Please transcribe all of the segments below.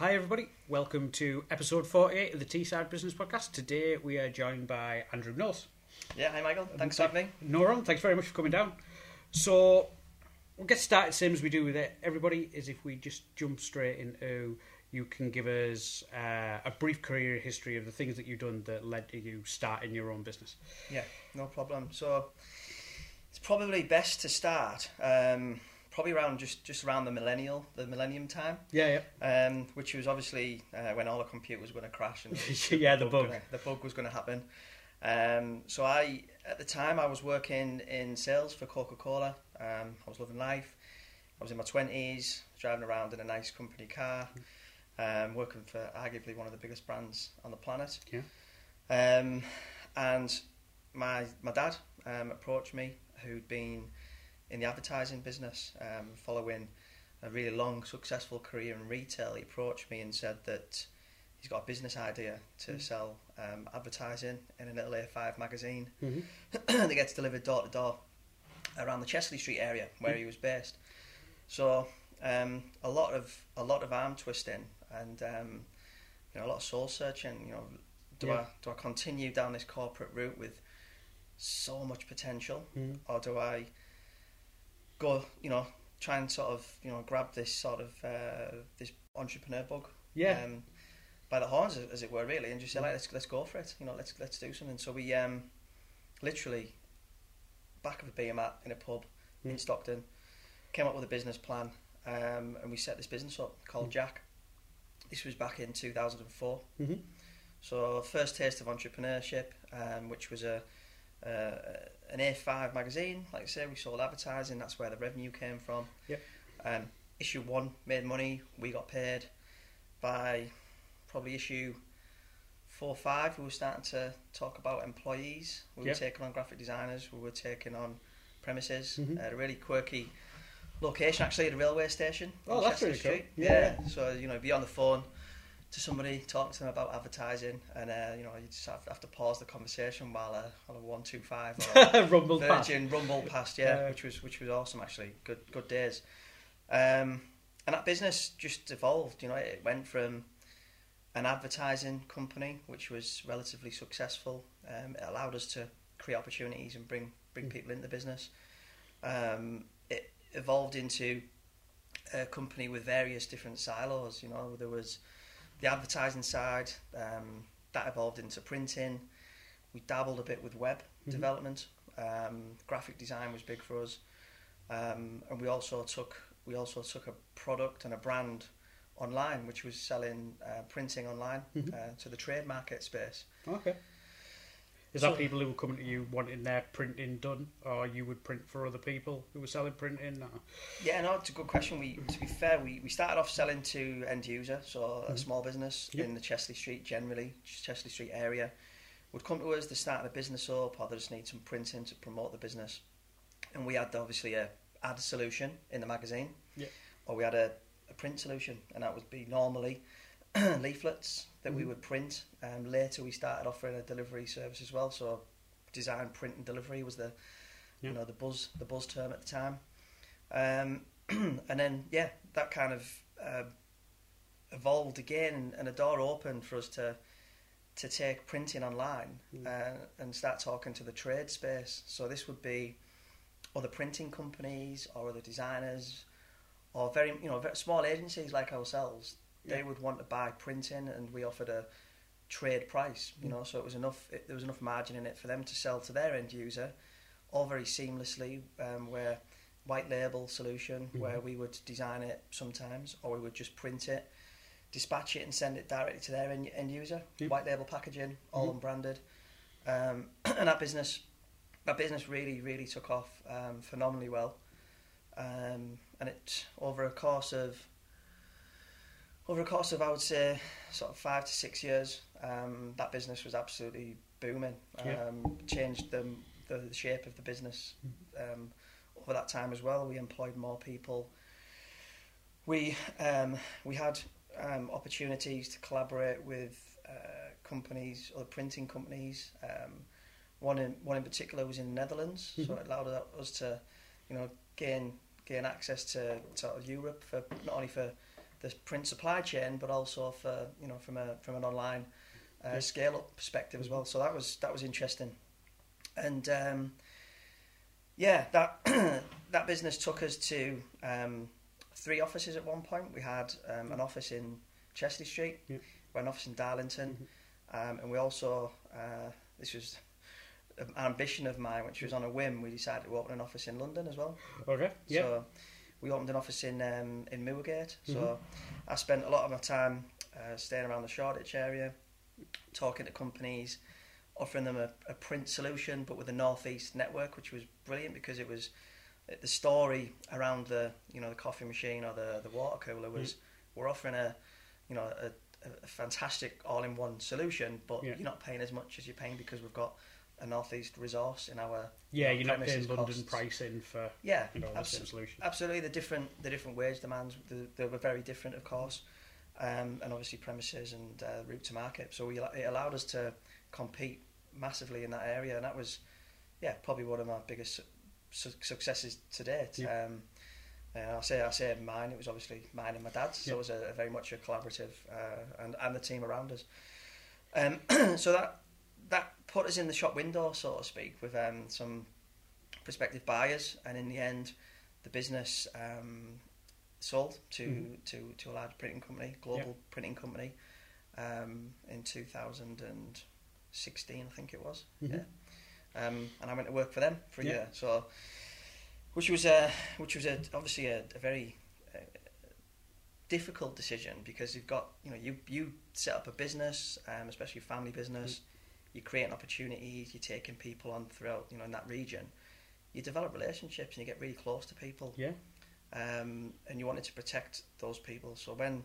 Hi, everybody. Welcome to episode 48 of the Teesside Business Podcast. Today we are joined by Andrew Knowles. Yeah, hi Michael. Thanks for having me. No wrong. Thanks very much for coming down. So we'll get started same as we do with it. Everybody is if we just jump straight into you can give us uh, a brief career history of the things that you've done that led to you starting your own business. Yeah, no problem. So it's probably best to start um, probably around just, just around the millennial, the millennium time, Yeah, yeah. um, which was obviously uh, when all the computers were going to crash and Yeah, the bug. gonna- the bug was going to happen. Um, so I, at the time, I was working in sales for Coca Cola. Um, I was living life. I was in my twenties, driving around in a nice company car, um, working for arguably one of the biggest brands on the planet. Yeah. Um, and my my dad um, approached me, who'd been in the advertising business, um, following a really long, successful career in retail. He approached me and said that he's got a business idea to Mm. sell um, advertising in a little A5 magazine Mhm. that gets delivered door to door around the Chester-le-Street area where he was based. So um, a lot of a lot of arm twisting and um, you know a lot of soul searching. You know, do Yeah. I do I continue down this corporate route with so much potential, Mhm. or do I go you know try and sort of you know grab this sort of uh, this entrepreneur bug Yeah. um, by the horns, as- it were, really, and just say, like, let's let's go for it. You know, let's let's do something. So we um, literally back of a beer mat in a pub in Mm. Stockton came up with a business plan, um, and we set this business up called Mm. Jack. This was back in 2004. Mhm. So first taste of entrepreneurship, um, which was a uh, an A5 magazine. Like I say, we sold advertising. That's where the revenue came from. Yep. Um, issue one made money. We got paid by probably issue four or five. We were starting to talk about employees. We Yep. were taking on graphic designers. We were taking on premises Mhm. at a really quirky location, actually at a railway station. Oh, that's really cool. Yeah. Yeah. So you know, be on the phone to somebody, talk to them about advertising, and uh, you know, you just have, have to pause the conversation while a, while a one two five or Rumble past. Virgin rumble past, yeah, Yeah. which was which was awesome actually. Good good days. Um, and that business just evolved. You know, it went from an advertising company, which was relatively successful. Um, it allowed us to create opportunities and bring bring Mm. people into the business. Um, it evolved into a company with various different silos. You know, there was the advertising side um, that evolved into printing. We dabbled a bit with web Mhm. development. Um, graphic design was big for us, um, and we also took we also took a product and a brand online, which was selling uh, printing online Mhm. uh, to the trade market space. Okay. Is So- that people who were coming to you wanting their printing done, or you would print for other people who were selling printing? Yeah, no, it's a good question. We, to be fair, we, we started off selling to end user, so a Mhm. small business Yep. in the Chester-le-Street generally, Chester-le-Street area, would come to us. They started a business up, or they just need some printing to promote the business, and we had obviously a ad solution in the magazine, Yep. or we had a, a print solution, and that would be normally leaflets that we Mhm. would print. Um, later, we started offering a delivery service as well, so design, print, and delivery was the Yeah. you know the buzz the buzz term at the time. Um, and then yeah, that kind of uh, evolved again, and, and a door opened for us to to take printing online Mm. uh, and start talking to the trade space. So this would be other printing companies or other designers or very you know very small agencies like ourselves. They Yeah. would want to buy printing, and we offered a trade price. You Mm. know, so it was enough. It, there was enough margin in it for them to sell to their end user, all very seamlessly. Um, where white label solution, Mhm. where we would design it sometimes, or we would just print it, dispatch it, and send it directly to their end, end user. Yeah. White label packaging, all Mhm. unbranded, um, and that business, that business really, really took off um, phenomenally well. Um, and it over a course of over a course of I would say sort of five to six years, um, that business was absolutely booming. Yeah. Um, changed the, the shape of the business um, over that time as well. We employed more people. We um, we had um, opportunities to collaborate with uh, companies, other printing companies. One in one in particular was in the Netherlands, so Mhm. it allowed us to, you know, gain gain access to sort of Europe for not only for the print supply chain, but also for you know from a from an online uh, scale up perspective as well. So that was that was interesting, and um, yeah, that that business took us to um, three offices at one point. We had um, an office in Chester-le-Street, Yeah. we had an office in Darlington, Mhm. um, and we also uh, this was an ambition of mine, which was on a whim. We decided to open an office in London as well. Okay. Yeah. So we opened an office in um, in Moorgate. So Mhm. I spent a lot of my time uh, staying around the Shoreditch area, talking to companies, offering them a, a print solution, but with a northeast network, which was brilliant because it was the story around the you know the coffee machine or the the water cooler was we're offering a you know a, a fantastic all-in-one solution, but Yeah. you're not paying as much as you're paying because we've got a northeast resource in our yeah, you're not paying London costs. pricing for yeah you know the same solution. Absolutely, the different the different wage demands they, they were very different, of course, um, and obviously premises and uh, route to market. So we, it allowed us to compete massively in that area, and that was, yeah, probably one of my biggest su- successes to date. Um, uh, I say I say mine. It was obviously mine and my dad's, so it was a, a very much a collaborative, uh, and and the team around us. Um, so that that put us in the shop window, so to speak, with um, some prospective buyers, and in the end, the business um, sold to, Mhm. to to a large printing company, global printing company, um, in 2016, I think it was. Mhm. Yeah, um, and I went to work for them for a Yeah. year. So, which was a which was a, obviously a, a very uh, difficult decision because you've got you know you you set up a business, um, especially a family business. You're creating opportunities. You're taking people on throughout you know in that region. You develop relationships and you get really close to people Yeah. um, and you wanted to protect those people. So when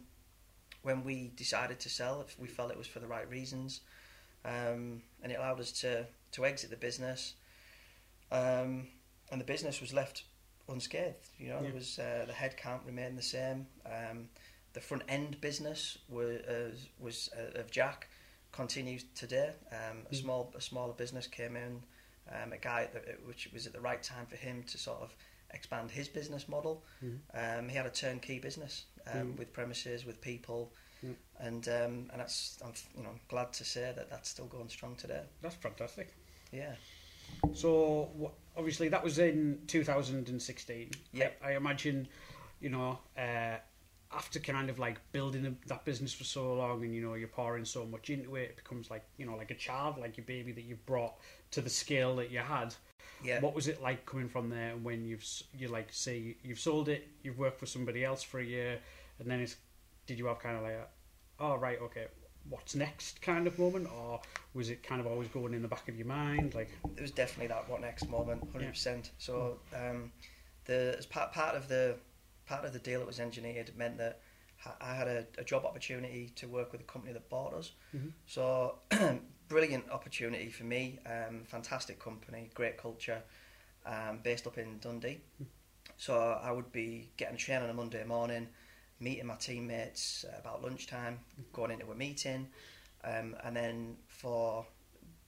when we decided to sell, if we felt it was for the right reasons, um, and it allowed us to to exit the business, um, and the business was left unscathed. You know, Yeah. there was uh, the head count remained the same. Um, the front end business was uh, was uh, of Jack continues today. Um, a Mm. small a smaller business came in, um, a guy that, which was at the right time for him to sort of expand his business model. Mhm. Um, he had a turnkey business um, Mm. with premises, with people, Mm. and um, and that's I'm you know glad to say that that's still going strong today. That's fantastic. Yeah, So obviously that was in 2016. Yeah. I, I imagine, you know, uh, after kind of like building a, that business for so long, and you know you're pouring so much into it, it becomes like you know like a child, like your baby that you've brought to the scale that you had. yeah. What was it like coming from there? And when you've you like say you've sold it, you've worked for somebody else for a year, and then it's did you have kind of like a, oh right okay what's next kind of moment or was it kind of always going in the back of your mind like it was definitely that what next moment, hundred percent. So um, the as part part of the part of the deal that was engineered meant that I had a, a job opportunity to work with a company that bought us. Mhm. So brilliant opportunity for me. Um, fantastic company, great culture, um, based up in Dundee. So I would be getting a train on a Monday morning, meeting my teammates about lunchtime, going into a meeting, um, and then for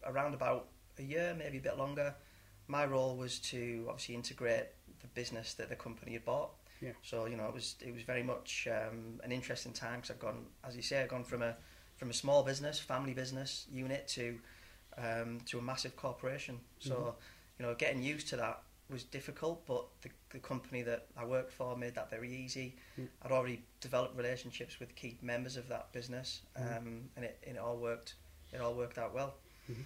around about a year, maybe a bit longer, my role was to obviously integrate the business that the company had bought. Yeah. So you know it was it was very much um, an interesting time because I've gone, as you say, I've gone from a from a small business, family business unit to um, to a massive corporation. So Mhm. you know getting used to that was difficult, but the, the company that I worked for made that very easy. Mm. I'd already developed relationships with key members of that business, um, Mhm. and it and it all worked. It all worked out well. Mhm.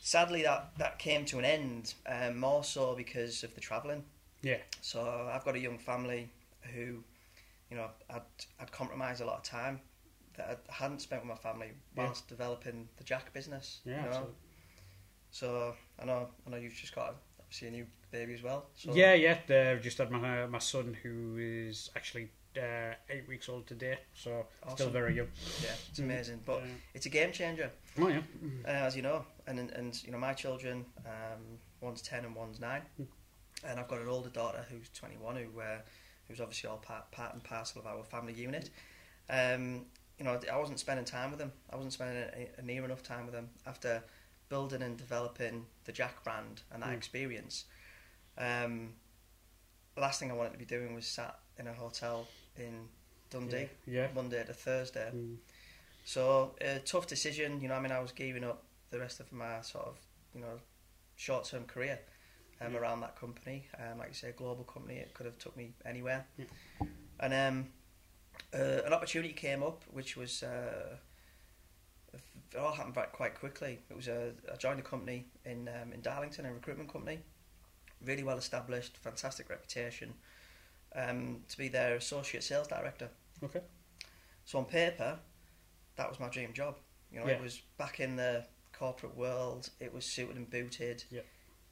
Sadly, that that came to an end, um, more so because of the travelling. Yeah So I've got a young family who, you know, I'd I'd compromised a lot of time that I hadn't spent with my family Yeah. whilst developing the Jack business. yeah you know? absolutely. So I know I know you've just got obviously a new baby as well. So yeah yeah uh, I've just had my uh, my son who is actually uh, eight weeks old today so still very young yeah, it's Mm. amazing. But Uh, it's a game changer, oh yeah uh, as you know. And and you know my children, um, one's ten and one's nine, Mm. And I've got an older daughter who's twenty one who uh, who's obviously all part part and parcel of our family unit. Um, you know, I wasn't spending time with them. I wasn't spending a, a near enough time with them after building and developing the Jack brand and that Mm. experience. Um, the last thing I wanted to be doing was sat in a hotel in Dundee, Yeah. Monday to Thursday. Mm. So a tough decision, you know. I mean, I was giving up the rest of my sort of, you know, short-term career um, Yeah. around that company. Um, like you say, a global company. It could have took me anywhere. Yeah. And um, uh, an opportunity came up, which was uh, it all happened quite quickly. It was a I joined a company in um, in Darlington, a recruitment company, really well established, fantastic reputation. Um, to be their associate sales director. Okay. So on paper, that was my dream job. You know, Yeah. it was back in the corporate world. It was suited and booted. Yeah.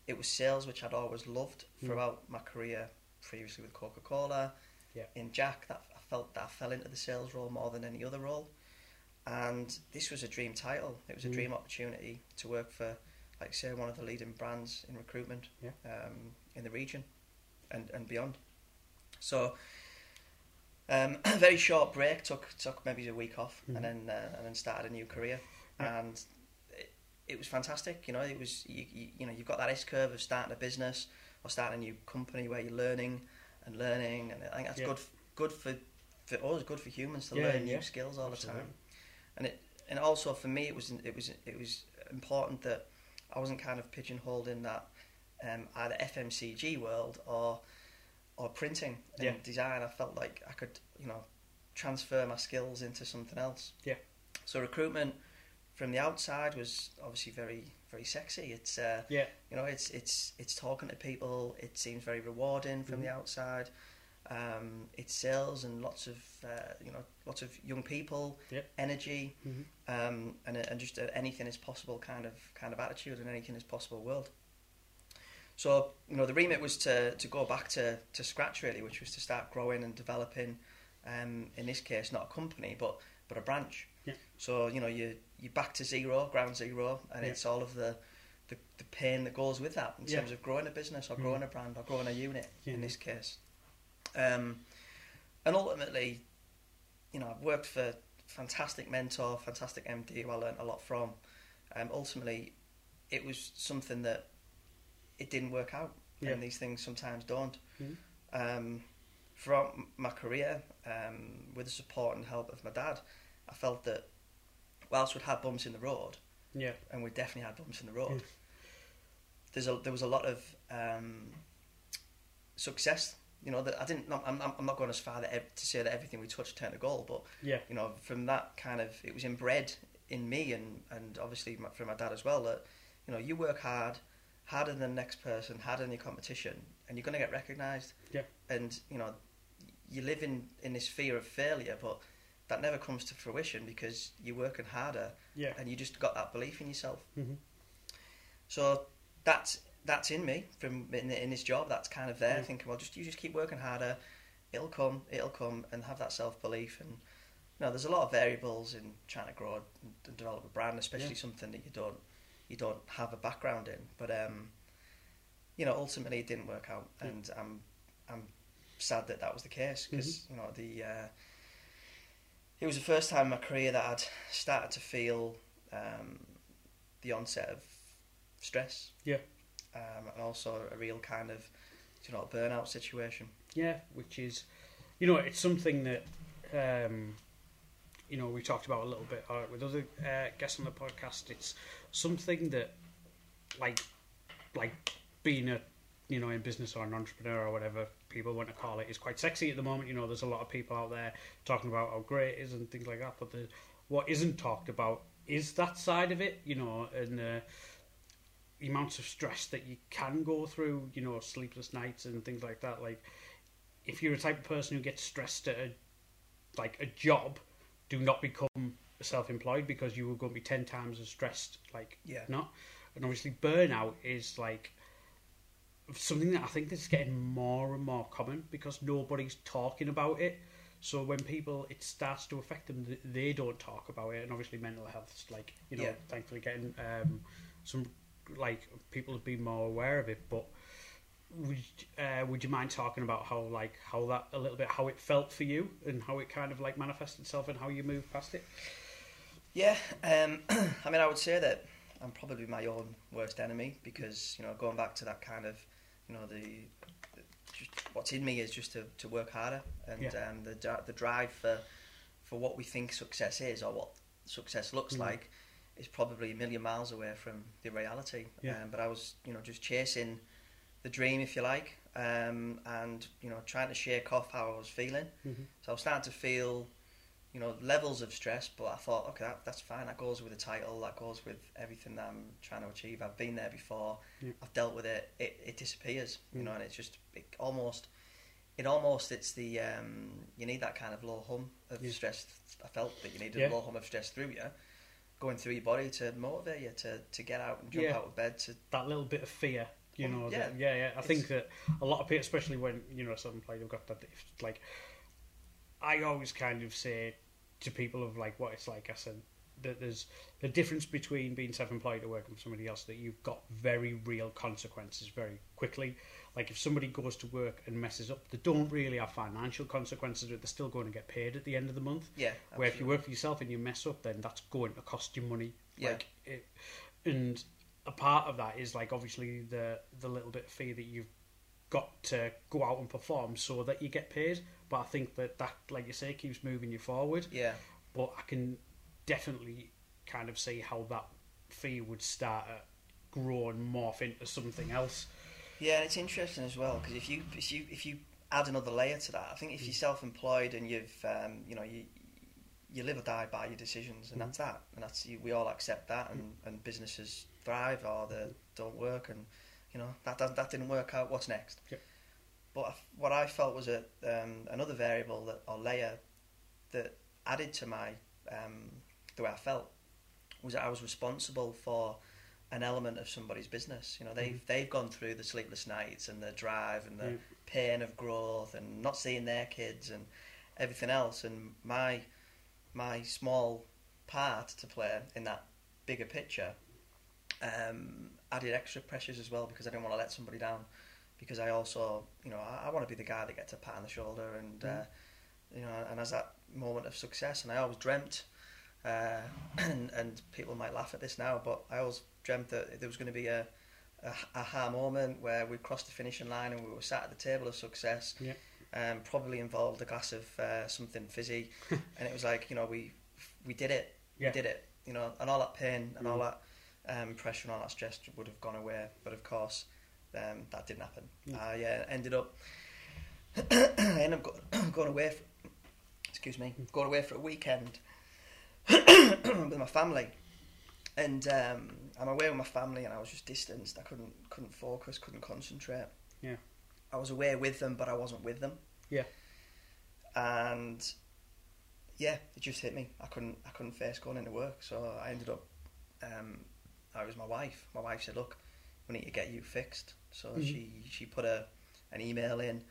It was sales, which I'd always loved Mm. throughout my career. Previously with Coca Cola, Yeah. in Jack, that I felt that I fell into the sales role more than any other role. And this was a dream title. It was a Mm. dream opportunity to work for, like I say, one of the leading brands in recruitment Yeah. um, in the region and, and beyond. So, um, a very short break. Took took maybe a week off, Mhm. and then uh, and then started a new career. Yeah. And it, was fantastic. You know, it was you, you, you know you've got that S curve of starting a business or starting a new company where you're learning and learning, and I think that's Yeah. good good for for us, good for humans to Yeah, learn yeah. new skills all Absolutely. the time. And it and also for me, it was it was it was important that I wasn't kind of pigeonholed in that um, either FMCG world or or printing and design. I felt like I could you know transfer my skills into something else. Yeah. So recruitment from the outside was obviously very very sexy. It's uh, Yeah. you know it's it's it's talking to people. It seems very rewarding from the Mhm. outside. Um, it's sales and lots of uh, you know lots of young people, Yep. energy, hmm um, and and just a anything is possible kind of kind of attitude and anything is possible world. So you know the remit was to to go back to to scratch really, which was to start growing and developing. Um, in this case, not a company, but but a branch. So you know you you back to zero, ground zero, and Yeah. it's all of the, the the pain that goes with that in Yeah. terms of growing a business or Mm. growing a brand or growing a unit. Yeah. In this case, um, and ultimately, you know, I've worked for fantastic mentor, fantastic MD who I learnt a lot from. Um, ultimately, it was something that it didn't work out, and these things sometimes don't. Mhm. Um, throughout my career, um, with the support and help of my dad, I felt that whilst we'd had bumps in the road, Yeah. and we definitely had bumps in the road, Mm. there's a, there was a lot of um, success. You know, that I didn't. I'm, I'm I'm not going as far that to say that everything we touched turned to goal, but Yeah. you know, from that kind of, it was inbred in me and, and obviously my, from my dad as well that, you know, you work hard, harder than the next person, harder than your competition, and you're going to get recognised. Yeah. And, you know, you live in, in this fear of failure, but that never comes to fruition because you're working harder Yeah. and you just got that belief in yourself. hmm So that's that's in me from in, in this job. That's kind of there. Mm. Thinking, well, just you just keep working harder. It'll come. It'll come, and have that self belief. And you know, there's a lot of variables in trying to grow and, and develop a brand, especially Yeah. something that you don't you don't have a background in. But um, you know, ultimately it didn't work out, Yeah. and I'm I'm sad that that was the case because you know the uh, it was the first time in my career that I'd started to feel um, the onset of stress. Yeah. Um, and also a real kind of, you know, burnout situation. Yeah, which is, you know, it's something that, um, you know, we talked about a little bit uh, with other uh, guests on the podcast. It's something that, like, like being a, you know, in business or an entrepreneur or whatever people want to call it is quite sexy at the moment. You know, there's a lot of people out there talking about how great it is and things like that. But the what isn't talked about is that side of it. You know, and. Uh, the amounts of stress that you can go through, you know, sleepless nights and things like that. Like, if you're a type of person who gets stressed at a, like a job, do not become self-employed because you will going to be ten times as stressed. Like, Yeah. not, and obviously burnout is like something that I think is getting more and more common because nobody's talking about it. So when people it starts to affect them, they don't talk about it, and obviously mental health's like you know, Yeah. thankfully getting um, some like people have been more aware of it. But would uh, would you mind talking about how like how that a little bit how it felt for you and how it kind of like manifested itself and how you moved past it? Yeah. Um, I mean, I would say that I'm probably my own worst enemy because you know, going back to that kind of, you know, the, the just what's in me is just to, to work harder and Yeah. um, the the drive for for what we think success is or what success looks Mm. like is probably a million miles away from the reality. Yeah. Um, but I was you know just chasing the dream, if you like, um, and you know trying to shake off how I was feeling. Mhm. So I was starting to feel, you know, levels of stress. But I thought, okay, that, that's fine. That goes with the title. That goes with everything that I'm trying to achieve. I've been there before. Yeah. I've dealt with it. It, it disappears, you Mm. know, and it's just it almost, it almost it's the um, you need that kind of low hum of Yeah. stress. I felt that you needed a low hum of stress through you, going through your body to motivate you to to get out and jump out of bed to that little bit of fear. You Well, know, yeah. that- yeah, yeah. I It's- think that a lot of people, especially when you know some like they've got that, if, like I always kind of say to people of like what it's like. I said that there's the difference between being self-employed or working for somebody else that you've got very real consequences very quickly. Like if somebody goes to work and messes up, they don't really have financial consequences, but they're still going to get paid at the end of the month. yeah. Where if you work for yourself and you mess up, then that's going to cost you money. Yeah. Like it, and a part of that is like obviously the the little bit of fee that you've got to go out and perform so that you get paid. But I think that that, like you say, keeps moving you forward. yeah. But I can definitely kind of see how that fee would start to grow and morph into something else. Yeah, and it's interesting as well because if you if you if you add another layer to that, I think if you're self-employed and you've um, you know you you live or die by your decisions, and Mhm. that's that, and that's you, we all accept that, and, and businesses thrive or they don't work, and you know that that, that didn't work out. What's next? Yep. But what I felt was a um, another variable that or layer that added to my um, the way I felt was that I was responsible for an element of somebody's business. You know, they've they've gone through the sleepless nights and the drive and the Yeah. pain of growth and not seeing their kids and everything else. And my my small part to play in that bigger picture um, added extra pressures as well because I didn't want to let somebody down. Because I also, you know, I, I want to be the guy that gets a pat on the shoulder and, Mm. uh, you know, and has that moment of success. And I always dreamt, uh, and, and people might laugh at this now, but I always dreamt that there was going to be a, a aha moment where we crossed the finishing line and we were sat at the table of success. Yeah. Um, probably involved a glass of uh, something fizzy, and it was like you know we we did it, Yeah. we did it, you know, and all that pain and all Mm. that um, pressure and all that stress would have gone away. But of course, um, that didn't happen. Yeah. I uh, ended up I ended up going away. For, excuse me, going away for a weekend with my family, and um, I'm away with my family, and I was just distanced. I couldn't couldn't focus, couldn't concentrate. Yeah. I was away with them, but I wasn't with them. Yeah. And yeah, it just hit me. I couldn't I couldn't face going into work, so I ended up. Um, I was my wife. My wife said, "Look, we need to get you fixed." So Mhm. she she put a an email in,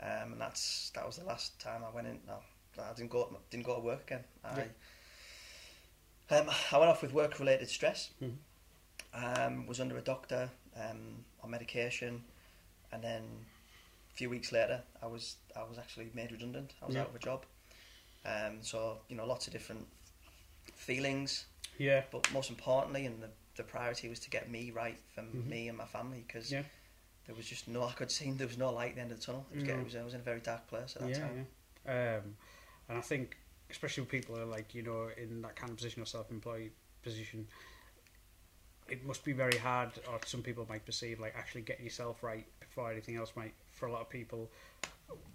um, and that's that was the last time I went in. No, I didn't go didn't go to work again. I um, I went off with work related stress. Mhm. Um, was under a doctor um, on medication, and then a few weeks later, I was I was actually made redundant. I was Yeah. out of a job. Um, so you know, lots of different feelings, Yeah. but most importantly, and the, the priority was to get me right for Mhm. me and my family because Yeah. There was just no I could see there was no light at the end of the tunnel. It was, No. getting, it was, I was in a very dark place at that yeah, time. yeah. Um, and I think, especially with people who are like you know in that kind of position or self-employed position, it must be very hard, or some people might perceive like actually getting yourself right before anything else might. For a lot of people,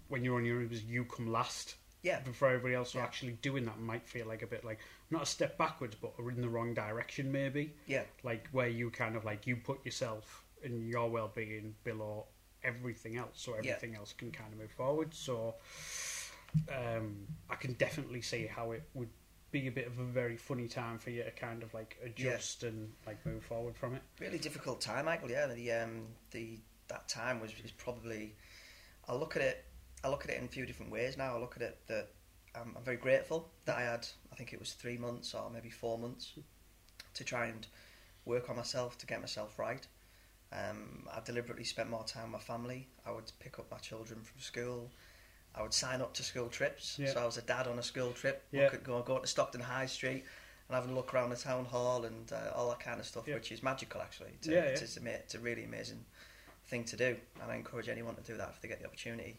when you're on your own, you come last Yeah, before everybody else. So Yeah. actually doing that might feel like a bit like not a step backwards, but in the wrong direction maybe. yeah, Like where you kind of like you put yourself and your well-being below everything else, so Yeah. everything else can kind of move forward. So um, I can definitely see how it would be a bit of a very funny time for you to kind of like adjust and like move forward from it. really difficult time, Michael. Yeah, the um, the that time was is probably. I look at it. I look at it in a few different ways now. I look at it that um, I'm very grateful that I had. I think it was three months or maybe four months to try and work on myself to get myself right. Um, I deliberately spent more time with my family. I would pick up my children from school. I would sign up to school trips. Yeah. So I was a dad on a school trip. Yeah. Look at, go, go to Stockton High Street and having a look around the town hall and uh, all that kind of stuff, Yeah. which is magical actually. It's a, Yeah, it's, yeah. it's, a, it's a really amazing thing to do, and I encourage anyone to do that if they get the opportunity.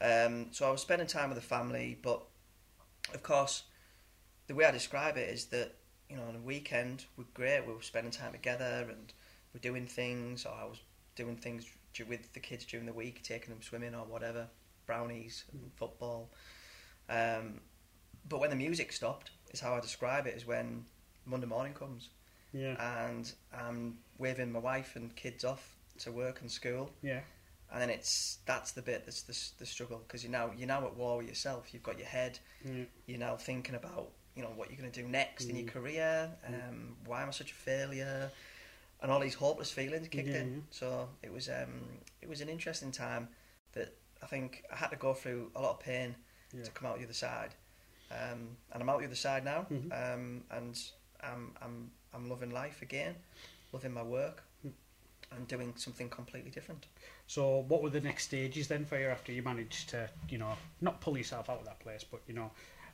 Um, so I was spending time with the family, but of course, the way I describe it is that you know on a weekend we're great, we were spending time together and we're doing things. Or I was doing things with the kids during the week, taking them swimming or whatever, brownies, and football. Um, but when the music stopped, is how I describe it. Is when Monday morning comes Yeah. and I'm waving my wife and kids off to work and school, Yeah. and then it's that's the bit that's the, the struggle because you now you're now at war with yourself. You've got your head. You're now thinking about you know what you're going to do next in your Mm. career. Mm. Um, why am I such a failure? And all these hopeless feelings kicked Yeah, in. yeah. So it was um, it was an interesting time that I think I had to go through a lot of pain Yeah. to come out the other side. Um, and I'm out the other side now, Mhm. um, and I'm, I'm I'm loving life again, loving my work, Mm. and doing something completely different. So, what were the next stages then for you after you managed to, you know, not pull yourself out of that place, but you know,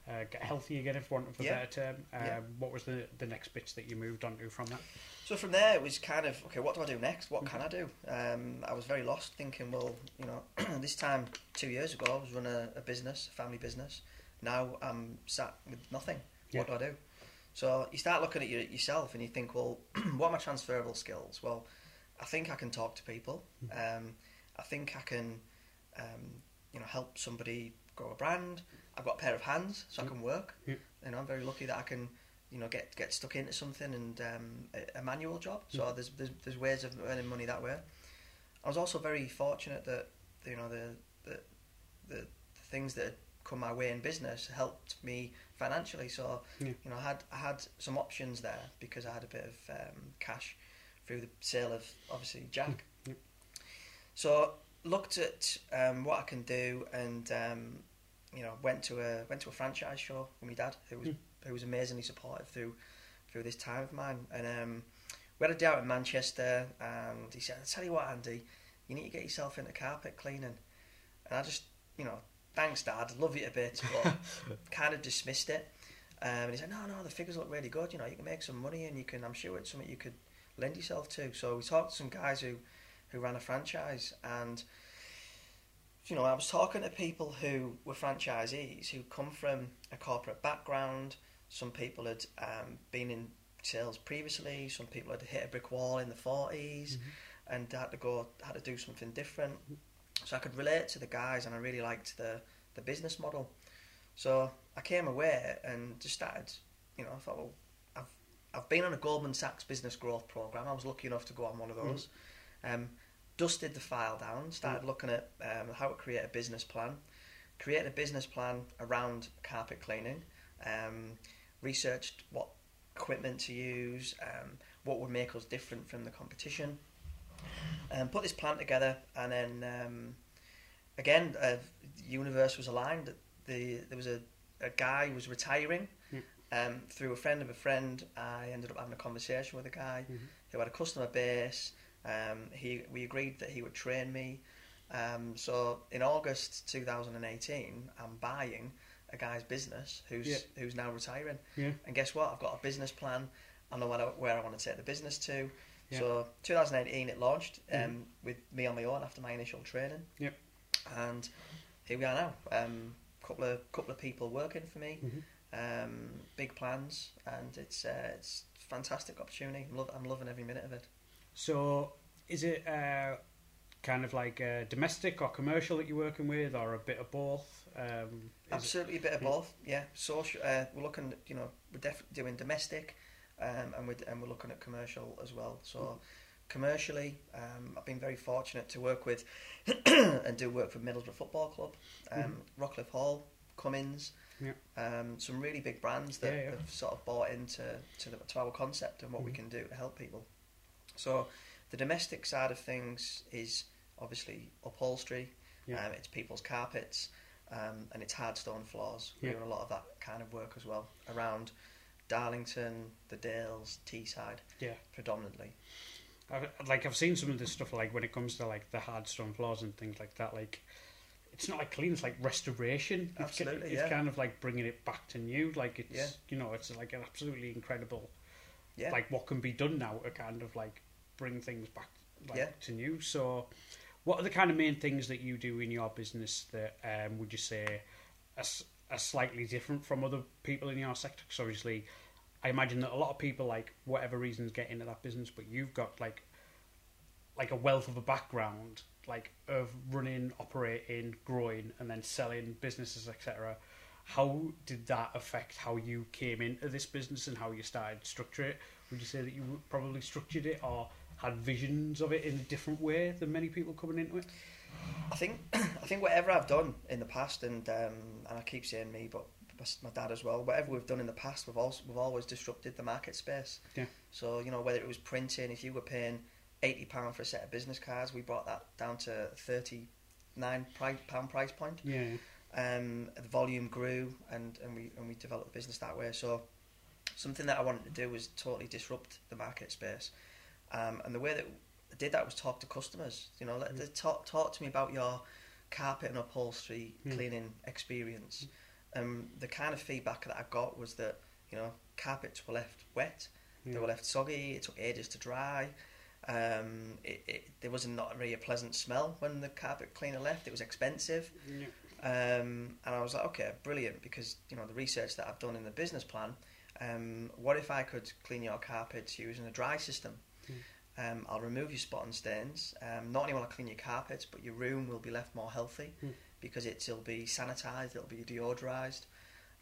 uh, get healthy again, if want of a Yeah. better term? Um, Yeah. What was the the next bits that you moved on to from that? So from there, it was kind of okay. What do I do next? What can I do? Um, I was very lost, thinking, well, you know, this time two years ago, I was running a, a business, a family business. Now I'm sat with nothing. What do I do? So you start looking at your, yourself and you think, well, what are my transferable skills? Well, I think I can talk to people. Um, I think I can, um, you know, help somebody grow a brand. I've got a pair of hands, so I can work. Yeah. You know, I'm very lucky that I can, you know, get get stuck into something and um, a, a manual job. So Yeah. there's, there's there's ways of earning money that way. I was also very fortunate that you know the the the, the things that had come my way in business helped me financially. So Yeah. you know, I had I had some options there because I had a bit of um, cash through the sale of obviously Jack. So looked at um, what I can do and um, you know went to a went to a franchise show with my dad who was Mm. who was amazingly supportive through through this time of mine. And um, we had a day out in Manchester and he said I tell you what Andy you need to get yourself into carpet cleaning. And I just you know thanks dad love you a bit but kind of dismissed it. Um, and he said no no the figures look really good you know you can make some money and you can I'm sure it's something you could lend yourself to. So we talked to some guys who who ran a franchise and you know I was talking to people who were franchisees who come from a corporate background. Some people had um, been in sales previously. Some people had hit a brick wall in the 40s and had to go had to do something different. So I could relate to the guys and I really liked the the business model. So I came away and just started you know I thought well I've I've been on a Goldman Sachs business growth program. I was lucky enough to go on one of those. Um, dusted the file down started looking at um, how to create a business plan create a business plan around carpet cleaning um, researched what equipment to use um, what would make us different from the competition um, put this plan together, and then um, again, uh, the universe was aligned. The there was a, a guy who was retiring. Um, through a friend of a friend, I ended up having a conversation with a guy Mhm. who had a customer base. Um, he we agreed that he would train me. Um, so in August 2018, I'm buying a guy's business who's Yeah. who's now retiring. Yeah. And guess what? I've got a business plan. I know what I, where I want to take the business to. Yeah. So 2018 it launched um, Mhm. with me on my own after my initial training. Yep. And here we are now. Um, couple of couple of people working for me. Mhm. Um, big plans, and it's uh, it's a fantastic opportunity. I'm, love, I'm loving every minute of it. So, is it uh, kind of like uh, domestic or commercial that you're working with, or a bit of both? Um, is it- Absolutely, a bit of both. Yeah, social. Uh, we're looking, you know, we're definitely doing domestic, um, and we're and we're looking at commercial as well. So, commercially, um, I've been very fortunate to work with and do work for Middlesbrough Football Club, um, Rockliffe Hall, Cummins, Yeah. um, some really big brands that Yeah, yeah. have sort of bought into to, the, to our concept and what we Mhm. can do to help people. So, the domestic side of things is obviously upholstery. Yeah. Um, it's people's carpets um, and it's hard stone floors. Yeah. We do a lot of that kind of work as well around Darlington, the Dales, Teesside, Yeah. predominantly. I've, like I've seen some of this stuff like when it comes to like the hard stone floors and things like that. Like it's not like clean; it's like restoration. It's, Absolutely, it's yeah. kind of like bringing it back to new. Like it's Yeah. you know it's like an absolutely incredible Yeah, like what can be done now to kind of like bring things back like, Yeah. to new. So, what are the kind of main things that you do in your business that um, would you say are, are slightly different from other people in your sector? Because obviously, I imagine that a lot of people, like whatever reasons, get into that business, but you've got like like a wealth of a background, like of running, operating, growing, and then selling businesses, etc. How did that affect how you came into this business and how you started to structure it? Would you say that you probably structured it or had visions of it in a different way than many people coming into it? I think I think whatever I've done in the past, and um, and I keep saying me, but my dad as well. Whatever we've done in the past, we've also we've always disrupted the market space. Yeah. So you know whether it was printing, if you were paying eighty pound for a set of business cards, we brought that down to thirty nine pound price point. Yeah, Um, the volume grew, and, and we and we developed the business that way. So something that I wanted to do was totally disrupt the market space. Um, and the way that I did that was talk to customers. You know, let, Mm. talk talk to me about your carpet and upholstery Mm. cleaning experience. Um, the kind of feedback that I got was that you know carpets were left wet, yeah. they were left soggy. It took ages to dry. Um, it, it, there was not really a pleasant smell when the carpet cleaner left. It was expensive. Yeah. Um, and I was like, okay, brilliant, because you know the research that I've done in the business plan. Um, what if I could clean your carpets using a dry system? Um, I'll remove your spot and stains. Um, not only will I clean your carpets, but your room will be left more healthy Hmm. because it'll be sanitised, it'll be deodorised,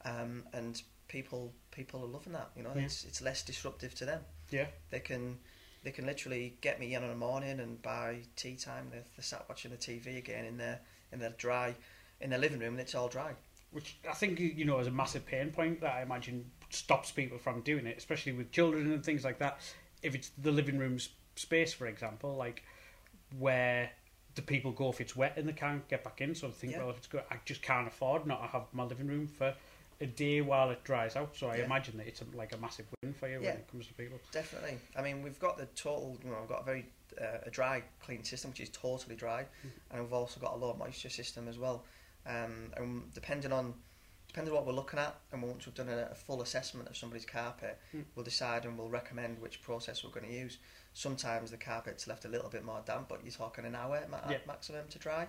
um, and people people are loving that. You know, Yeah. it's it's less disruptive to them. Yeah. They can they can literally get me in in the morning and by tea time they're, they're sat watching the TV again in their in their dry in their living room and it's all dry. which I think you know is a massive pain point that I imagine stops people from doing it, especially with children and things like that. If it's the living room space, for example, like where the people go if it's wet and they can't get back in, so they think, Yeah. well, if it's good, I just can't afford not to have my living room for a day while it dries out. So I Yeah. imagine that it's a, like a massive win for you Yeah. when it comes to people. Definitely. I mean, we've got the total. You know, we've got a very uh, a dry clean system, which is totally dry, and we've also got a low moisture system as well. Um, and depending on depending on what we're looking at, and once we've done a, a full assessment of somebody's carpet, Mm. we'll decide and we'll recommend which process we're going to use. Sometimes the carpet's left a little bit more damp, but you're talking an hour ma- Yeah. maximum to dry.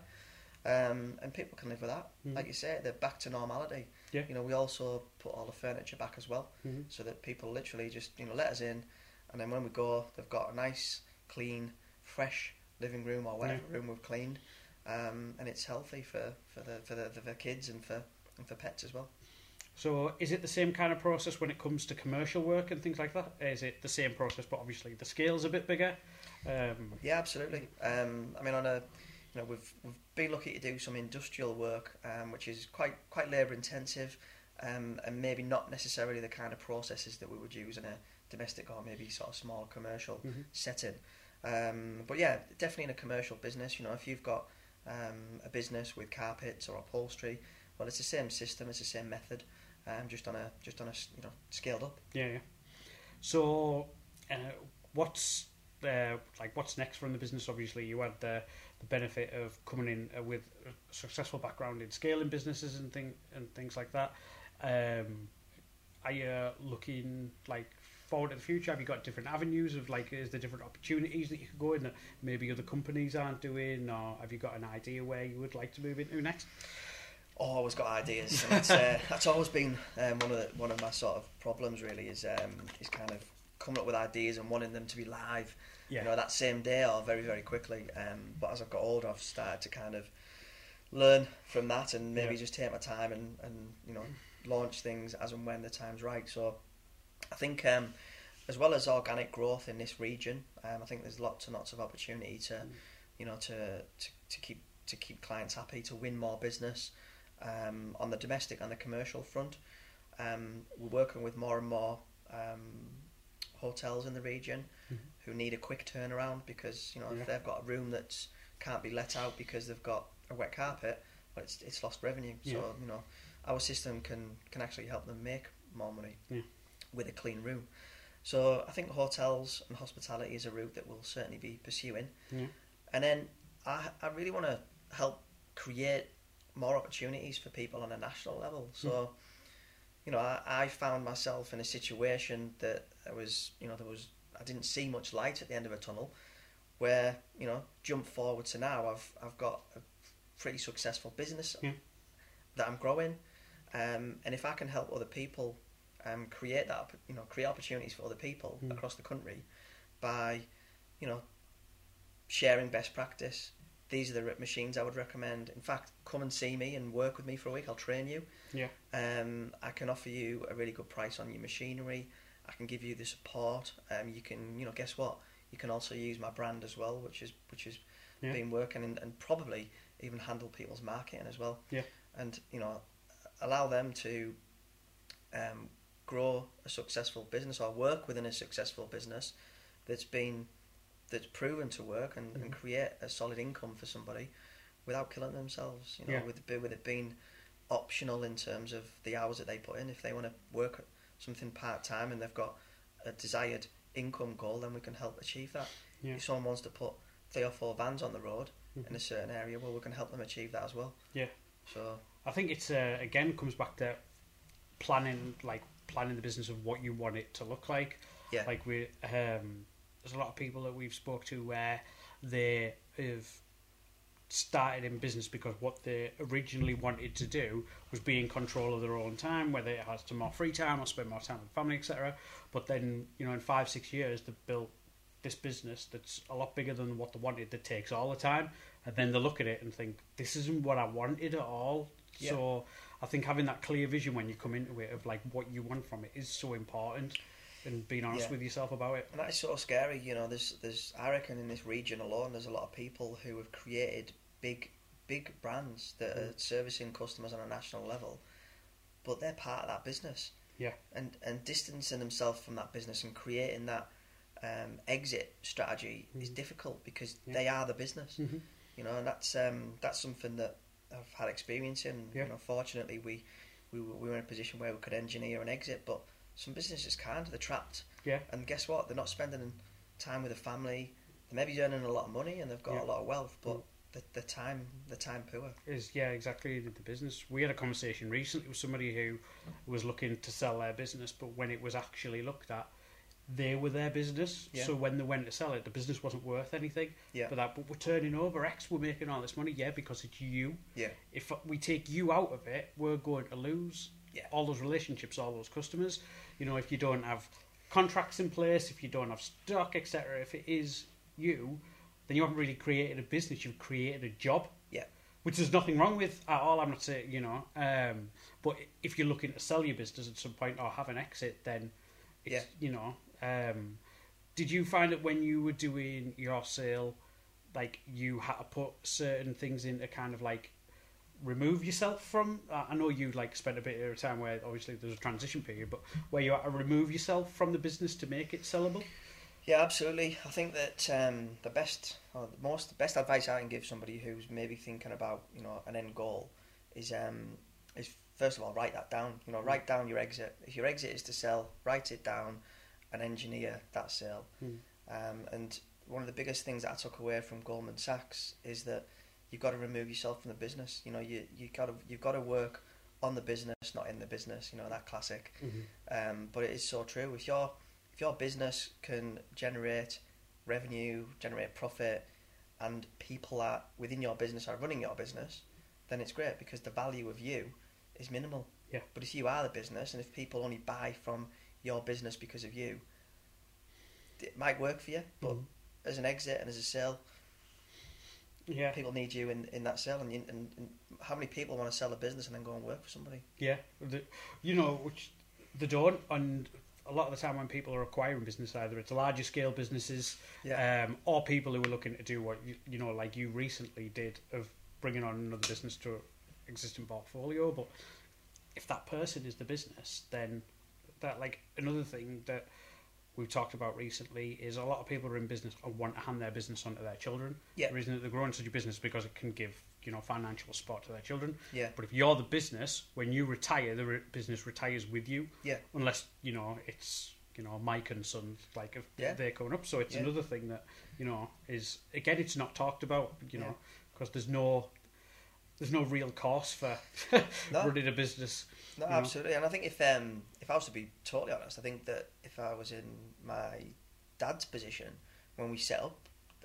Um, and people can live with that. Mhm. Like you say, they're back to normality. Yeah. You know, we also put all the furniture back as well Mhm. so that people literally just you know let us in, and then when we go, they've got a nice, clean, fresh living room or whatever room we've cleaned, um, and it's healthy for, for the for the, for the kids and for and for pets as well. So is it the same kind of process when it comes to commercial work and things like that? Is it the same process, but obviously the scale's a bit bigger? Um, Yeah, absolutely. Um, I mean, on a you know we've we've been lucky to do some industrial work, um, which is quite quite labour intensive, um, and maybe not necessarily the kind of processes that we would use in a domestic or maybe sort of small commercial mhm. setting. Um, but yeah, definitely in a commercial business, you know, if you've got um, a business with carpets or upholstery, well, it's the same system, it's the same method, um, just on a just on a you know scaled up. Yeah, yeah. So, uh, what's uh, like what's next from the business? Obviously, you had the, the benefit of coming in uh, with a successful background in scaling businesses and thing and things like that. Um, are you looking like forward to the future? Have you got different avenues of like is there different opportunities that you could go in that maybe other companies aren't doing, or have you got an idea where you would like to move into next? Always got ideas. And uh, that's always been um, one of the, one of my sort of problems. Really, is um, is kind of coming up with ideas and wanting them to be live. Yeah, You know, that same day or very very quickly. Um, but as I've got older, I've started to kind of learn from that and maybe Yeah. just take my time and, and you know launch things as and when the time's right. So I think um, as well as organic growth in this region, um, I think there's lots and lots of opportunity to you know to, to, to keep to keep clients happy, to win more business um, on the domestic and the commercial front. Um, we're working with more and more um, hotels in the region Mhm. who need a quick turnaround because you know Yeah. if they've got a room that can't be let out because they've got a wet carpet, well, it's it's lost revenue. Yeah. So you know our system can can actually help them make more money Yeah. with a clean room. So I think hotels and hospitality is a route that we'll certainly be pursuing. And then I, I really want to help create more opportunities for people on a national level. So, you know, I, I found myself in a situation that I was, you know, there was, I didn't see much light at the end of a tunnel. where you know jump forward to now, I've I've got a pretty successful business Yeah. that I'm growing, um, and if I can help other people um, create that you know create opportunities for other people Mm. across the country by you know sharing best practice. These are the rip machines I would recommend. In fact, come and see me and work with me for a week. I'll train you. Yeah. Um, I can offer you a really good price on your machinery. I can give you the support. Um, you can, you know, guess what? You can also use my brand as well, which is which has Yeah. been working, and, and probably even handle people's marketing as well. Yeah. And you know, allow them to um, grow a successful business or work within a successful business that's been that's proven to work and, and Mhm. create a solid income for somebody without killing themselves. You know, Yeah. with it, with it being optional in terms of the hours that they put in. If they want to work something part time and they've got a desired income goal, then we can help achieve that. Yeah. If someone wants to put three or four vans on the road in Mhm. a certain area, well, we can help them achieve that as well. Yeah. So I think it's uh, again comes back to planning, like planning the business of what you want it to look like. yeah, Like we, um, there's a lot of people that we've spoke to where they have started in business because what they originally wanted to do was be in control of their own time, whether it has to more free time or spend more time with family, etc. But then, you know, in five, six years, they've built this business that's a lot bigger than what they wanted that takes all the time. And then they look at it and think, this isn't what I wanted at all. Yeah. So I think having that clear vision when you come into it of like what you want from it is so important and being honest Yeah. with yourself about it. And that is sort of scary, you know. There's, there's, I reckon, in this region alone, there's a lot of people who have created big, big brands that are Mm. servicing customers on a national level, but they're part of that business. Yeah. And and distancing themselves from that business and creating that um, exit strategy is Mhm. difficult because Yeah. they are the business, Mm-hmm. you know. And that's um, that's something that I've had experience in. Yeah. You know, fortunately, we we were, we were in a position where we could engineer an exit, but some businesses can't. They're trapped. Yeah. And guess what? They're not spending time with the family. They may be earning a lot of money and they've got Yeah. a lot of wealth, but Mm. the, the time the time poor. is yeah exactly the business we had a conversation recently with somebody who was looking to sell their business but when it was actually looked at they were their business Yeah. so when they went to sell it the business wasn't worth anything Yeah. for that but we're turning over x we're making all this money yeah because it's you Yeah. if we take you out of it we're going to lose. All those relationships all those customers you know if you don't have contracts in place if you don't have stock etc if it is you then you haven't really created a business you've created a job Yeah. which there's nothing wrong with at all. I'm not saying you know, um, but if you're looking to sell your business at some point or have an exit, then it's, Yeah. you know. Um, did you find that when you were doing your sale, like you had to put certain things in to kind of like remove yourself from? I know you like spent a bit of time where obviously there's a transition period, but where you to remove yourself from the business to make it sellable. Yeah, absolutely. I think that um, the best, or the most, the best advice I can give somebody who's maybe thinking about, you know, an end goal, is um, is first of all write that down. You know, write down your exit. If your exit is to sell, write it down, and engineer that sale. Hmm. Um, and one of the biggest things that I took away from Goldman Sachs is that you've got to remove yourself from the business. You know, you you got to you've got to work on the business, not in the business. You know that classic. Um, but it is so true. If your if your business can generate revenue, generate profit, and people are within your business are running your business, then it's great because the value of you is minimal. Yeah. But if you are the business, and if people only buy from your business because of you, it might work for you. But Mhm. as an exit and as a sale, Yeah, people need you in, in that sale. And, you, and, and how many people want to sell a business and then go and work for somebody? Yeah, the, you know, which they don't, and a lot of the time when people are acquiring business, either it's larger scale businesses, um, or people who are looking to do what you, you know, like you recently did of bringing on another business to existing portfolio. But if that person is the business, then that like another thing that we've talked about recently is a lot of people are in business and want to hand their business on to their children. Yeah. The reason that they're growing such a business is because it can give you know financial support to their children. yeah, But if you're the business, when you retire, the re- business retires with you. Yeah. Unless you know it's you know Mike and Sons, like if Yeah. they're coming up. So it's Yeah. another thing that you know is again it's not talked about. You know because there's no there's no real cost for No. running a business. No, you know. absolutely. And I think if um, if I was to be totally honest, I think that if I was in my dad's position when we set up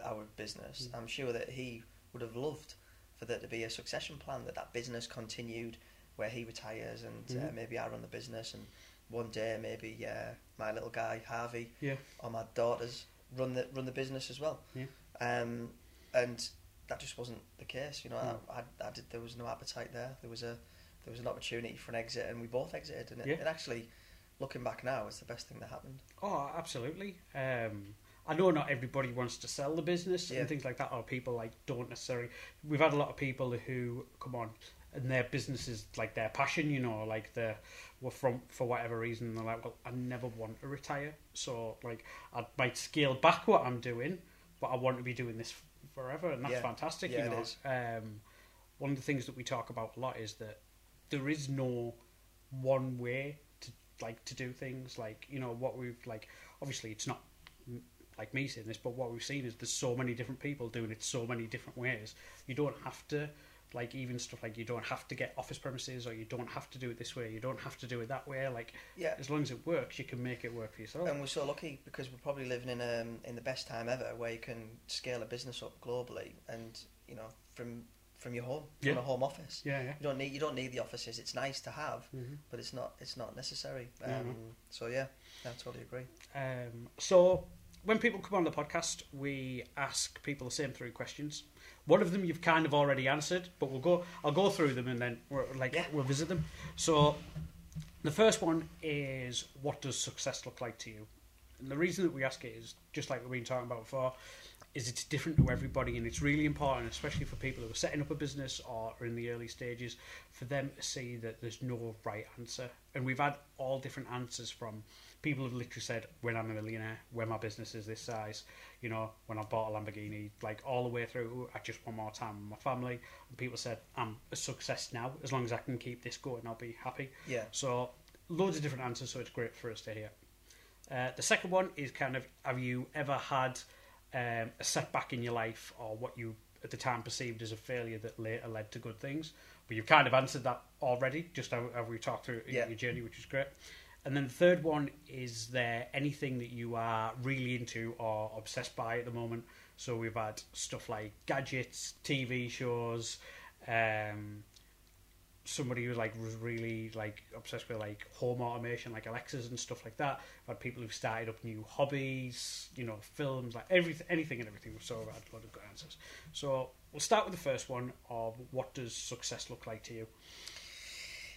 our business, Mm. I'm sure that he would have loved for there to be a succession plan that that business continued where he retires and uh, Mhm. maybe I run the business and one day maybe uh, my little guy Harvey Yeah. or my daughters run the run the business as well. Yeah. Um, and that just wasn't the case. You know, No. I, I, I did. There was no appetite there. There was a there was an opportunity for an exit, and we both exited. And it, Yeah. it actually, looking back now, it's the best thing that happened. Oh, absolutely. Um, I know not everybody wants to sell the business Yeah. and things like that, or people like don't necessarily. We've had a lot of people who come on and their business is like their passion, you know, like the well, from for whatever reason they're like, well, I never want to retire, so like I might scale back what I'm doing, but I want to be doing this forever, and that's Yeah. fantastic. Yeah, you know. Um, one of the things that we talk about a lot is that there is no one way to like to do things. Like you know what we've like. Obviously, it's not like me saying this, but what we've seen is there's so many different people doing it so many different ways. You don't have to like even stuff like you don't have to get office premises or you don't have to do it this way. You don't have to do it that way. Like Yeah. as long as it works, you can make it work for yourself. And we're so lucky because we're probably living in um, in the best time ever, where you can scale a business up globally, and you know from from your home, from Yeah. a home office. yeah, yeah. You don't need you don't need the offices. It's nice to have, hmm but it's not it's not necessary. Um, no. So yeah, I totally agree. Um, so when people come on the podcast, we ask people the same three questions. One of them you've kind of already answered, but we'll go. I'll go through them and then we're, like Yeah. we'll visit them. So the first one is what does success look like to you? And the reason that we ask it is just like we've been talking about before, is it's different to everybody, and it's really important, especially for people who are setting up a business or are in the early stages, for them to see that there's no right answer. And we've had all different answers from people who've literally said, "When I'm a millionaire, when my business is this size, you know, when I bought a Lamborghini," like all the way through. I just want more time with my family. And people said, "I'm a success now. As long as I can keep this going, I'll be happy." Yeah. So loads of different answers, so it's great for us to hear. Uh, the second one is kind of have you ever had um, a setback in your life or what you at the time perceived as a failure that later led to good things? But you've kind of answered that already, just how, how we talked through Yeah. your journey, which is great. And then the third one is there anything that you are really into or obsessed by at the moment? So we've had stuff like gadgets, TV shows, um, somebody who like was really like obsessed with like home automation, like Alexas and stuff like that. I've had people who've started up new hobbies, you know, films, like everything, anything and everything. So I've had a lot of good answers. So we'll start with the first one of what does success look like to you?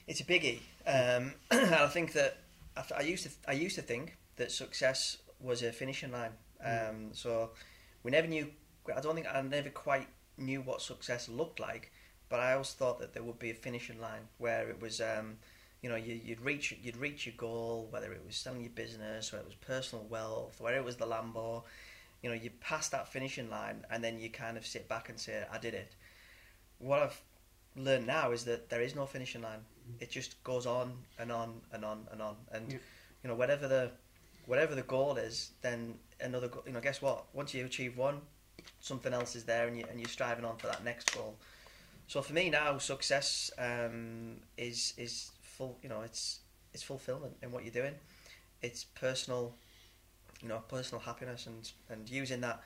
It's a biggie, um, I think that I, th- I used to I used to think that success was a finishing line. Um, so we never knew. I don't think I never quite knew what success looked like, but I always thought that there would be a finishing line where it was, um, you know, you, you'd reach you'd reach your goal, whether it was selling your business, whether it was personal wealth, whether it was the Lambo. You know, you pass that finishing line, and then you kind of sit back and say, "I did it." What I've learned now is that there is no finishing line. It just goes on and on and on and on, and Yeah. you know, whatever the whatever the goal is, then another. go- You know, guess what? Once you achieve one, something else is there, and you and you're striving on for that next goal. So for me now, success um, is is full. You know, it's it's fulfillment in what you're doing. It's personal, you know, personal happiness, and and using that.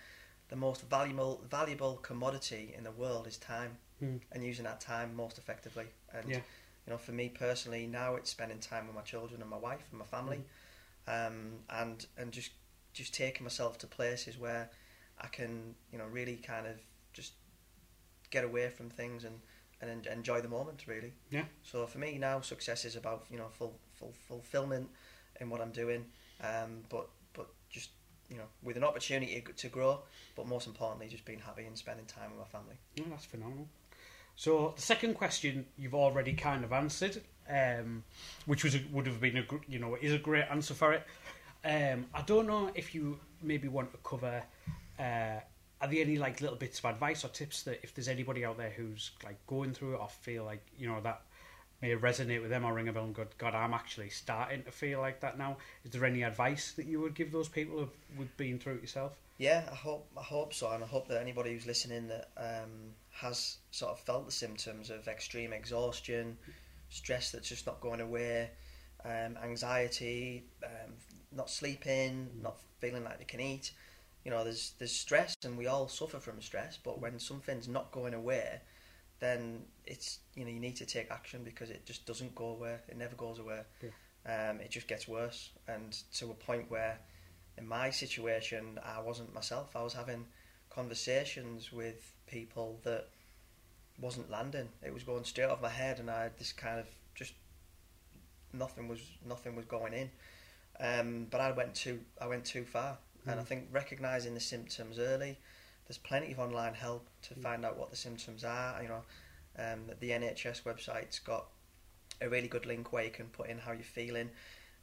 The most valuable valuable commodity in the world is time, Hmm. and using that time most effectively. And Yeah. You know, for me personally, now it's spending time with my children and my wife and my family, um, and and just just taking myself to places where I can, you know, really kind of just get away from things and and en- enjoy the moment really. Yeah. So for me now, success is about you know full full fulfillment in what I'm doing, um, but but just you know with an opportunity to grow, but most importantly, just being happy and spending time with my family. Yeah, that's phenomenal. So the second question you've already kind of answered, um, which was a, would have been a you know is a great answer for it. Um, I don't know if you maybe want to cover. Uh, are there any like little bits of advice or tips that if there's anybody out there who's like going through it or feel like you know that may resonate with them or ring a bell and go, God, I'm actually starting to feel like that now. Is there any advice that you would give those people who've, been through it yourself? Yeah, I hope I hope so, and I hope that anybody who's listening that um, has sort of felt the symptoms of extreme exhaustion, stress that's just not going away, um, anxiety, um, not sleeping, not feeling like they can eat, you know, there's there's stress, and we all suffer from stress. But when something's not going away, then it's you know you need to take action because it just doesn't go away. It never goes away. Um, it just gets worse, and to a point where, in my situation, I wasn't myself. I was having conversations with people that wasn't landing. It was going straight off my head, and I had this kind of just nothing was nothing was going in. Um, but I went too I went too far, and I Mm. think recognizing the symptoms early. There's plenty of online help to Mm. find out what the symptoms are. You know, um, the NHS website's got a really good link where you can put in how you're feeling,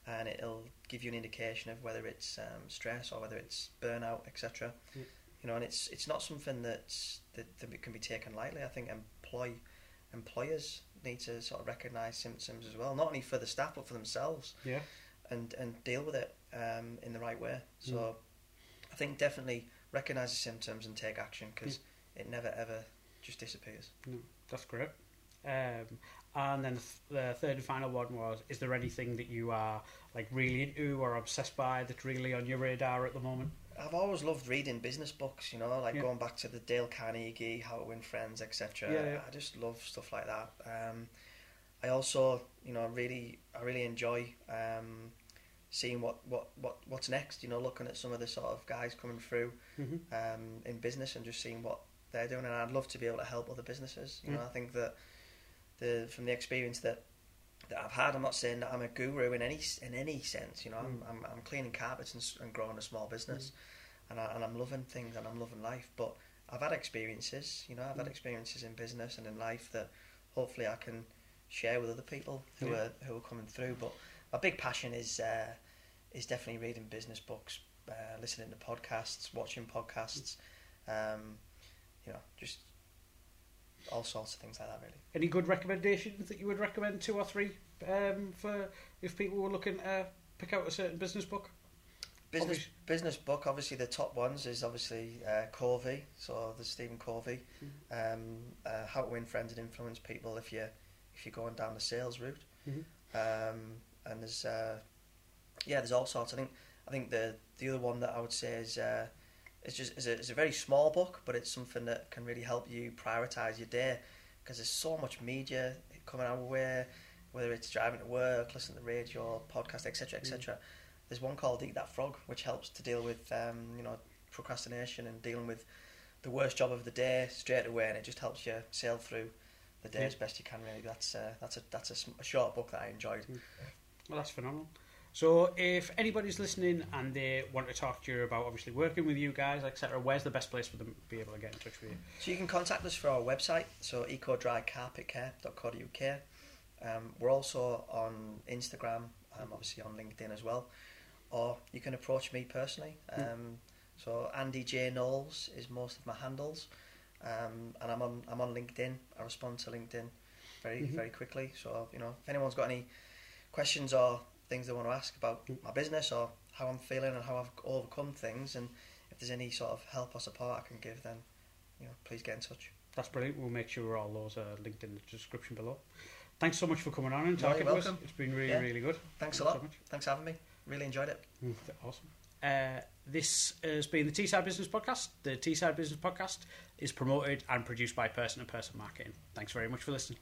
and it'll give you an indication of whether it's um, stress or whether it's burnout, etc. Yeah. You know, and it's it's not something that's that, that can be taken lightly. I think employ employers need to sort of recognise symptoms as well, not only for the staff but for themselves, Yeah. and and deal with it um, in the right way. So, Mm. I think definitely recognise the symptoms and take action because it never ever just disappears. No, that's great. Um, and then the third and final one was: Is there anything that you are like really into or obsessed by that's really on your radar at the moment? I've always loved reading business books, you know, like Yeah. going back to the Dale Carnegie, How to Win Friends, etc. Yeah, yeah. I just love stuff like that. Um, I also, you know, really, I really enjoy um, seeing what, what, what, what's next. You know, looking at some of the sort of guys coming through Mm-hmm. um, in business and just seeing what they're doing. And I'd love to be able to help other businesses. You know, Mm. I think that the from the experience that that I've had, I'm not saying that I'm a guru in any in any sense. You know, I'm Mm. I'm, I'm cleaning carpets and, and growing a small business, and I, and I'm loving things and I'm loving life. But I've had experiences. You know, I've had Mm. experiences in business and in life that hopefully I can share with other people who Yeah. are who are coming through. But my big passion is uh, is definitely reading business books, uh, listening to podcasts, watching podcasts. Um, you know, just all sorts of things like that. Really. Any good recommendations that you would recommend, two or three, um, for if people were looking to pick out a certain business book? Business Obvious- business book, obviously the top ones is obviously uh, Covey, so the Stephen Covey, Mm-hmm. um, uh, How to Win Friends and Influence People if you if you're going down the sales route, Mhm. um, and there's uh, yeah, there's all sorts. I think I think the the other one that I would say is uh, it's just is a, it's a very small book, but it's something that can really help you prioritize your day because there's so much media coming our way, whether it's driving to work, listening to the radio, podcast, etc., etc. There's one called Eat That Frog, which helps to deal with um, you know procrastination and dealing with the worst job of the day straight away, and it just helps you sail through the day Yeah. as best you can. Really, that's uh, that's a that's a, a short book that I enjoyed. Well, that's phenomenal. So, if anybody's listening and they want to talk to you about obviously working with you guys, etc., where's the best place for them to be able to get in touch with you? So you can contact us through our website, so ecodrycarpetcare.co.uk. Um, we're also on Instagram, um, obviously on LinkedIn as well, or you can approach me personally. Um, so Andy J Knowles is most of my handles, um, and I'm on I'm on LinkedIn. I respond to LinkedIn very Mhm. very quickly. So you know if anyone's got any questions or things they want to ask about Mm. my business or how I'm feeling and how I've overcome things, and if there's any sort of help or support I can give, then you know please get in touch. That's brilliant. We'll make sure all those are linked in the description below. Thanks so much for coming on and talking you're to us. It's been really, Yeah. really good. Thanks a so lot. much. Thanks for having me. Really enjoyed it. Mm, Awesome. Uh, this has been the Teesside Business Podcast. The Teesside Business Podcast is promoted and produced by Person to Person Marketing. Thanks very much for listening.